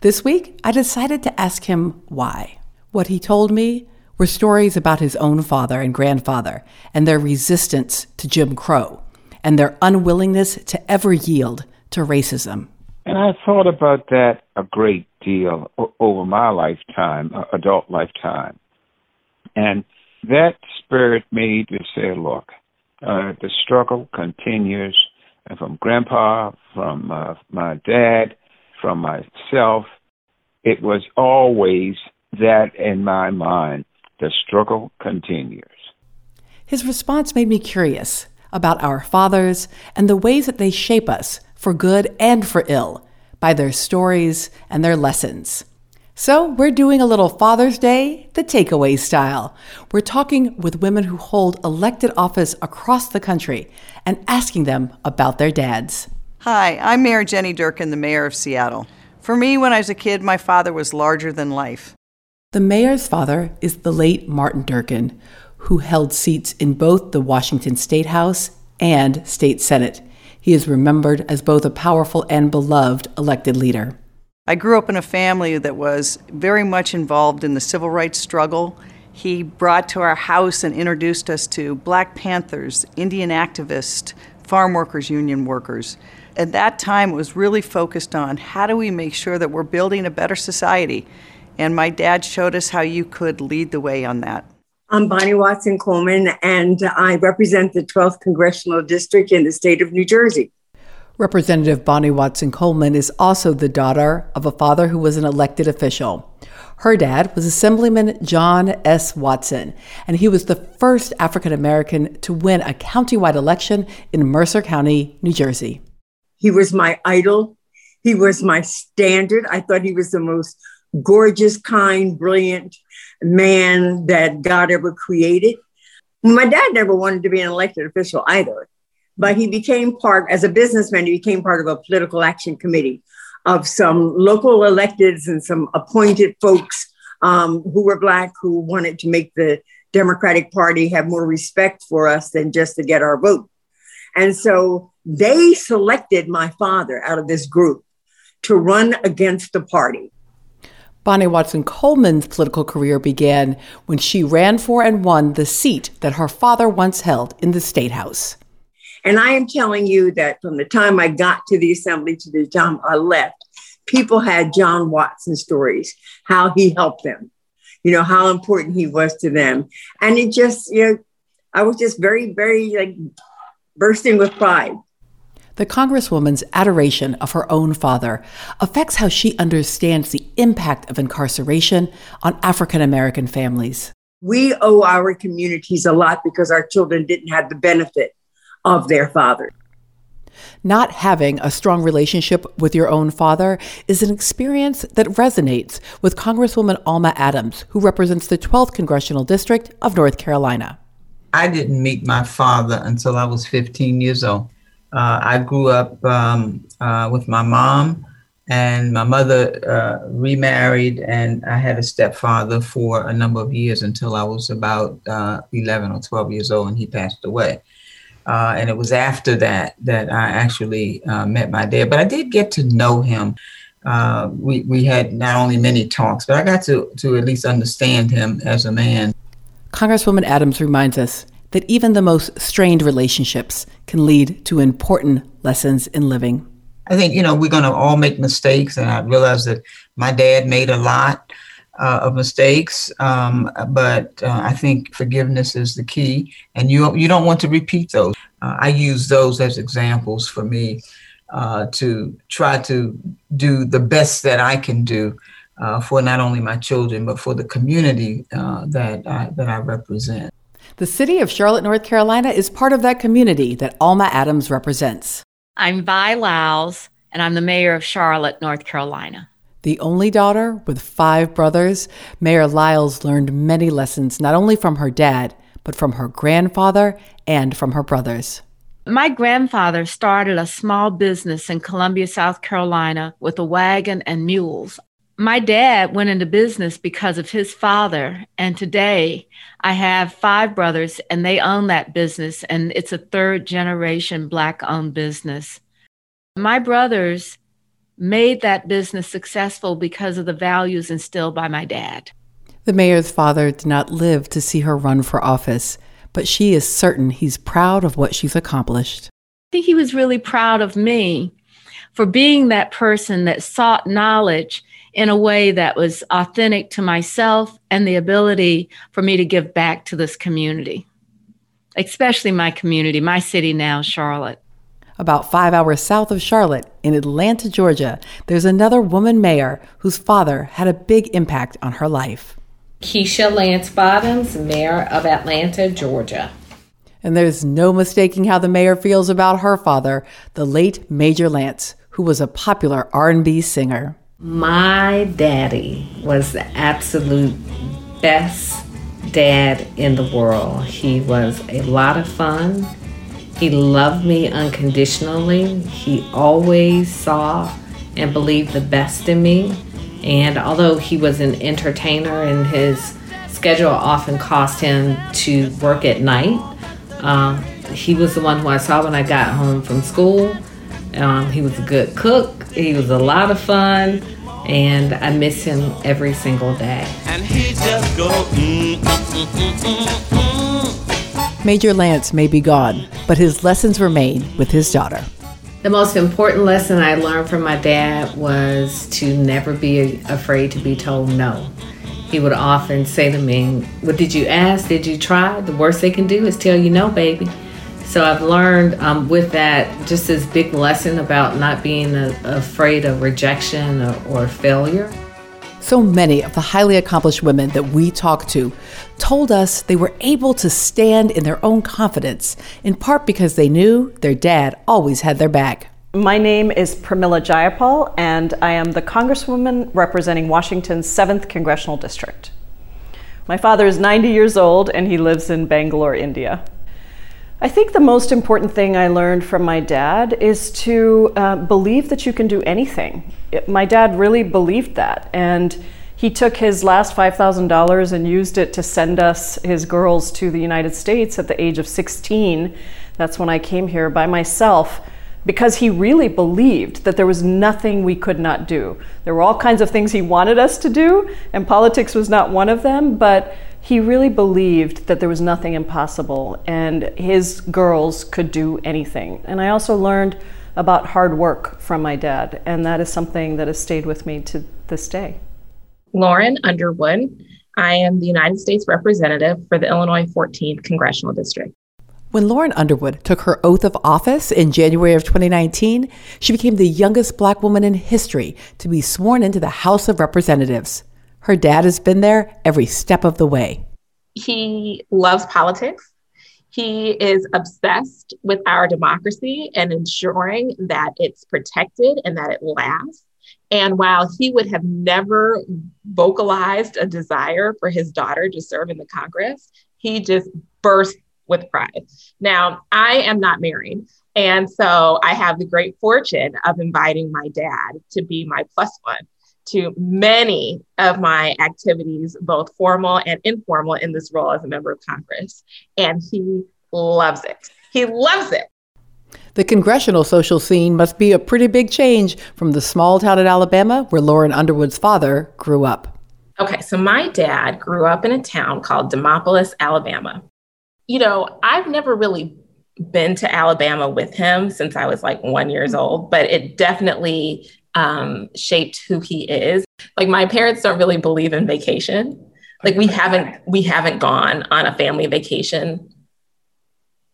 This week, I decided to ask him why. What he told me were stories about his own father and grandfather and their resistance to Jim Crow and their unwillingness to ever yield to racism. And I thought about that a great deal over my lifetime, uh, adult lifetime. And that spirit made me say, look, uh, the struggle continues and from grandpa, from uh, my dad, from myself. It was always that in my mind. The struggle continues. His response made me curious about our fathers and the ways that they shape us for good and for ill by their stories and their lessons. So, we're doing a little Father's Day, the takeaway style. We're talking with women who hold elected office across the country and asking them about their dads. Hi, I'm Mayor Jenny Durkan, the mayor of Seattle. For me, when I was a kid, my father was larger than life. The mayor's father is the late Martin Durkan, who held seats in both the Washington State House and State Senate. He is remembered as both a powerful and beloved elected leader. I grew up in a family that was very much involved in the civil rights struggle. He brought to our house and introduced us to Black Panthers, Indian activists, farm workers, union workers. At that time, it was really focused on how do we make sure that we're building a better society. And my dad showed us how you could lead the way on that. I'm Bonnie Watson Coleman, and I represent the 12th Congressional District in the state of New Jersey. Representative Bonnie Watson Coleman is also the daughter of a father who was an elected official. Her dad was Assemblyman John S. Watson, and he was the first African American to win a countywide election in Mercer County, New Jersey. He was my idol. He was my standard. I thought he was the most gorgeous, kind, brilliant man that God ever created. My dad never wanted to be an elected official either but he became part, as a businessman, he became part of a political action committee of some local electeds and some appointed folks um, who were Black who wanted to make the Democratic Party have more respect for us than just to get our vote. And so they selected my father out of this group to run against the party. Bonnie Watson Coleman's political career began when she ran for and won the seat that her father once held in the State House. And I am telling you that from the time I got to the assembly to the time I left, people had John Watson stories, how he helped them, you know, how important he was to them. And it just, you know, I was just very, very like bursting with pride. The Congresswoman's adoration of her own father affects how she understands the impact of incarceration on African American families. We owe our communities a lot because our children didn't have the benefit of their father. Not having a strong relationship with your own father is an experience that resonates with Congresswoman Alma Adams, who represents the 12th Congressional District of North Carolina. I didn't meet my father until I was 15 years old. Uh, I grew up um, uh, with my mom, and my mother uh, remarried, and I had a stepfather for a number of years until I was about uh, 11 or 12 years old, and he passed away. Uh, and it was after that that I actually uh, met my dad. But I did get to know him. We, we had not only many talks, but I got to, to at least understand him as a man. Congresswoman Adams reminds us that even the most strained relationships can lead to important lessons in living. I think, you know, we're going to all make mistakes. And I realize that my dad made a lot uh, of mistakes, um, but uh, I think forgiveness is the key. And you, you don't want to repeat those. Uh, I use those as examples for me uh, to try to do the best that I can do uh, for not only my children, but for the community uh, that, I, that I represent. The city of Charlotte, North Carolina is part of that community that Alma Adams represents. I'm Vi Lyles, and I'm the mayor of Charlotte, North Carolina. The only daughter with five brothers, Mayor Lyles learned many lessons not only from her dad, but from her grandfather and from her brothers. My grandfather started a small business in Columbia, South Carolina with a wagon and mules. My dad went into business because of his father, and today I have five brothers and they own that business, and it's a third generation Black owned business. My brothers made that business successful because of the values instilled by my dad. The mayor's father did not live to see her run for office, but she is certain he's proud of what she's accomplished. I think he was really proud of me for being that person that sought knowledge in a way that was authentic to myself and the ability for me to give back to this community, especially my community, my city now, Charlotte. About five hours south of Charlotte, in Atlanta, Georgia, there's another woman mayor whose father had a big impact on her life. Keisha Lance Bottoms, mayor of Atlanta, Georgia. And there's no mistaking how the mayor feels about her father, the late Major Lance, who was a popular R&B singer. My daddy was the absolute best dad in the world. He was a lot of fun. He loved me unconditionally. He always saw and believed the best in me. And although he was an entertainer and his schedule often cost him to work at night, uh, he was the one who I saw when I got home from school. Um, he was a good cook. He was a lot of fun, and I miss him every single day. And he just go. Mm, mm, mm, Major Lance may be gone, but his lessons remain with his daughter. The most important lesson I learned from my dad was to never be afraid to be told no. He would often say to me, What did you ask? Did you try? The worst they can do is tell you no, baby. So I've learned um, with that just this big lesson about not being a, afraid of rejection or, or failure. So many of the highly accomplished women that we talked to told us they were able to stand in their own confidence, in part because they knew their dad always had their back. My name is Pramila Jayapal, and I am the Congresswoman representing Washington's 7th Congressional District. My father is 90 years old and he lives in Bangalore, India. I think the most important thing I learned from my dad is to uh, believe that you can do anything. It, my dad really believed that, and he took his last $5,000 and used it to send us, his girls, to the United States at the age of 16. That's when I came here by myself because he really believed that there was nothing we could not do. There were all kinds of things he wanted us to do, and politics was not one of them, but he really believed that there was nothing impossible and his girls could do anything. And I also learned about hard work from my dad, and that is something that has stayed with me to this day. Lauren Underwood. I am the United States representative for the Illinois 14th Congressional District. When Lauren Underwood took her oath of office in January of 2019, she became the youngest black woman in history to be sworn into the House of Representatives. Her dad has been there every step of the way. He loves politics. He is obsessed with our democracy and ensuring that it's protected and that it lasts. And while he would have never vocalized a desire for his daughter to serve in the Congress, he just burst with pride. Now, I am not married. And so I have the great fortune of inviting my dad to be my plus one to many of my activities, both formal and informal, in this role as a member of Congress. And he loves it. He loves it. The congressional social scene must be a pretty big change from the small town in Alabama where Lauren Underwood's father grew up. Okay, so my dad grew up in a town called Demopolis, Alabama. you know, I've never really been to Alabama with him since I was like one years mm-hmm. old, but it definitely um, shaped who he is. Like my parents don't really believe in vacation. Like we haven't we haven't gone on a family vacation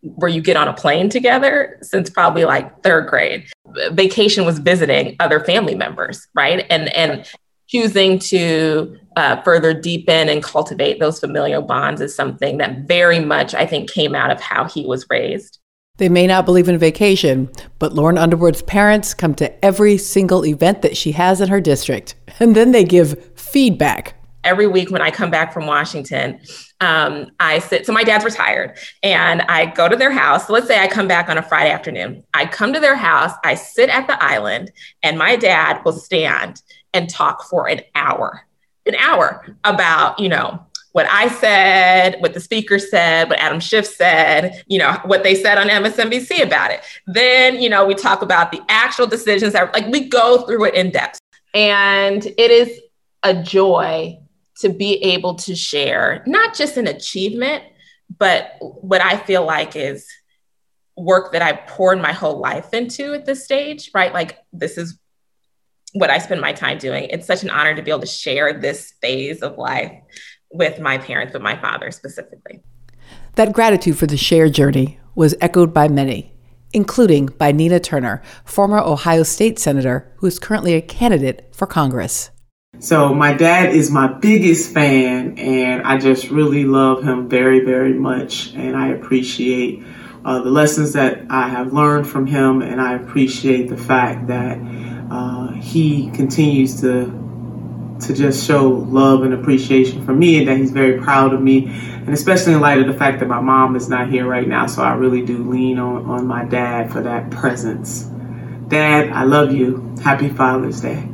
where you get on a plane together since probably like third grade. Vacation was visiting other family members, right? And and choosing to uh, further deepen and cultivate those familial bonds is something that very much I think came out of how he was raised. They may not believe in vacation, but Lauren Underwood's parents come to every single event that she has in her district, and then they give feedback. Every week when I come back from Washington, um, I sit. So my dad's retired, and I go to their house. So let's say I come back on a Friday afternoon. I come to their house. I sit at the island, and my dad will stand and talk for an hour, an hour about you know what I said, what the speaker said, what Adam Schiff said, you know, what they said on MSNBC about it. Then, you know, we talk about the actual decisions that like we go through it in depth. And it is a joy to be able to share not just an achievement, but what I feel like is work that I poured my whole life into at this stage, right? Like this is what I spend my time doing. It's such an honor to be able to share this phase of life with my parents, but my father specifically. That gratitude for the shared journey was echoed by many, including by Nina Turner, former Ohio State Senator who is currently a candidate for Congress. So, my dad is my biggest fan, and I just really love him very, very much. And I appreciate uh, the lessons that I have learned from him, and I appreciate the fact that uh, he continues to to just show love and appreciation for me and that he's very proud of me and especially in light of the fact that my mom is not here right now so i really do lean on, on my dad for that presence dad i love you happy father's day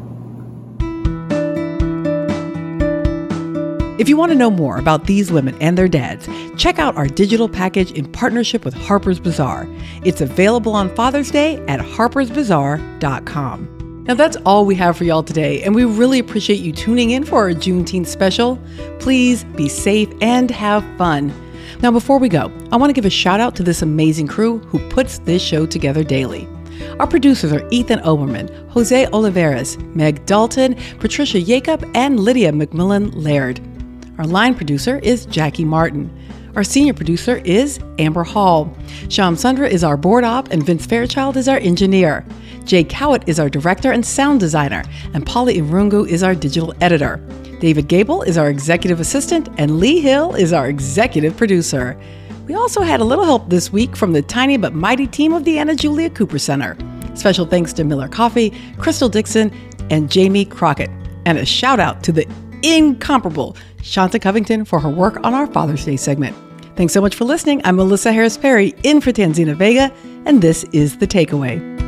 If you want to know more about these women and their dads, check out our digital package in partnership with Harper's Bazaar. It's available on Father's Day at harpersbazaar.com. Now, that's all we have for y'all today, and we really appreciate you tuning in for our Juneteenth special. Please be safe and have fun. Now, before we go, I want to give a shout out to this amazing crew who puts this show together daily. Our producers are Ethan Oberman, Jose Oliveras, Meg Dalton, Patricia Jacob, and Lydia McMillan Laird. Our line producer is Jackie Martin. Our senior producer is Amber Hall. Sham Sundra is our board op, and Vince Fairchild is our engineer. Jay Cowit is our director and sound designer, and Polly Irungu is our digital editor. David Gable is our executive assistant, and Lee Hill is our executive producer. We also had a little help this week from the tiny but mighty team of the Anna Julia Cooper Center. Special thanks to Miller Coffee, Crystal Dixon, and Jamie Crockett. And a shout out to the incomparable Shanta Covington for her work on our Father's Day segment. Thanks so much for listening. I'm Melissa Harris Perry in for Tanzina Vega, and this is The Takeaway.